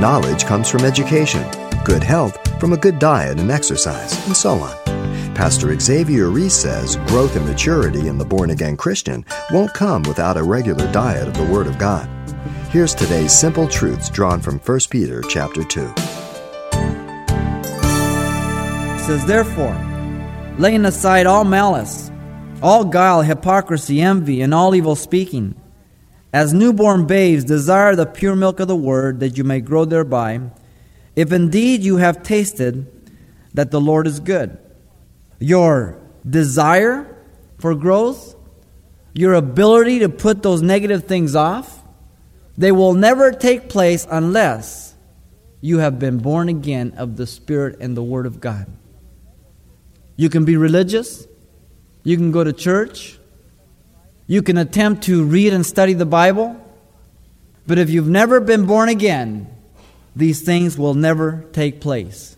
Knowledge comes from education, good health from a good diet and exercise, and so on. Pastor Xavier Reese says growth and maturity in the born again Christian won't come without a regular diet of the Word of God. Here's today's simple truths drawn from 1 Peter chapter 2. It says, Therefore, laying aside all malice, all guile, hypocrisy, envy, and all evil speaking, as newborn babes desire the pure milk of the word that you may grow thereby, if indeed you have tasted that the Lord is good your desire for growth, your ability to put those negative things off, they will never take place unless you have been born again of the Spirit and the Word of God. You can be religious, you can go to church, you can attempt to read and study the Bible, but if you've never been born again, these things will never take place.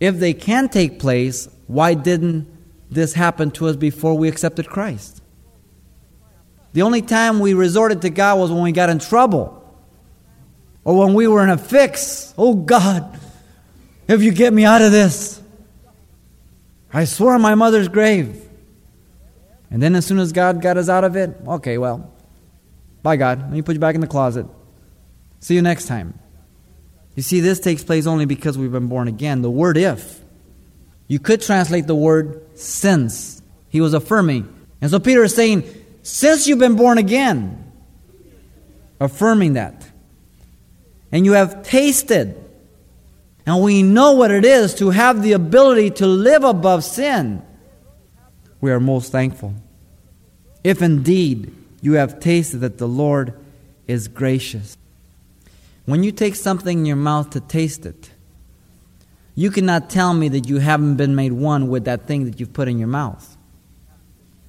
If they can take place, why didn't this happen to us before we accepted Christ? The only time we resorted to God was when we got in trouble or when we were in a fix. Oh God, if you get me out of this, I swore on my mother's grave. And then as soon as God got us out of it, okay, well, bye God. Let me put you back in the closet. See you next time. You see, this takes place only because we've been born again. The word if you could translate the word since. He was affirming. And so Peter is saying, since you've been born again, affirming that. And you have tasted. And we know what it is to have the ability to live above sin. We are most thankful. If indeed you have tasted that the Lord is gracious. When you take something in your mouth to taste it, you cannot tell me that you haven't been made one with that thing that you've put in your mouth.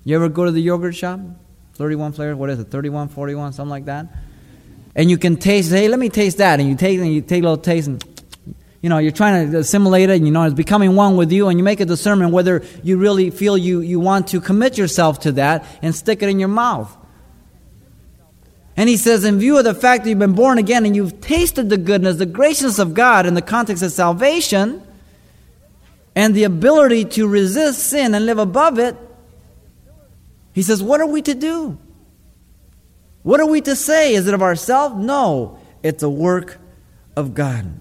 You ever go to the yogurt shop? 31 flavors, what is it, 31, 41, something like that? And you can taste, hey, let me taste that. And you take and you take a little taste and you know, you're trying to assimilate it, and you know, it's becoming one with you, and you make a discernment whether you really feel you, you want to commit yourself to that and stick it in your mouth. And he says, in view of the fact that you've been born again and you've tasted the goodness, the graciousness of God in the context of salvation, and the ability to resist sin and live above it, he says, What are we to do? What are we to say? Is it of ourselves? No, it's a work of God.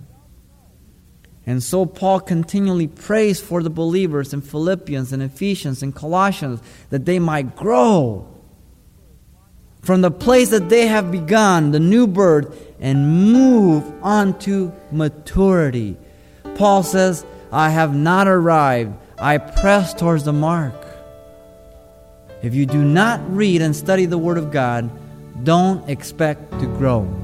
And so Paul continually prays for the believers in Philippians and Ephesians and Colossians that they might grow from the place that they have begun, the new birth, and move on to maturity. Paul says, I have not arrived. I press towards the mark. If you do not read and study the Word of God, don't expect to grow.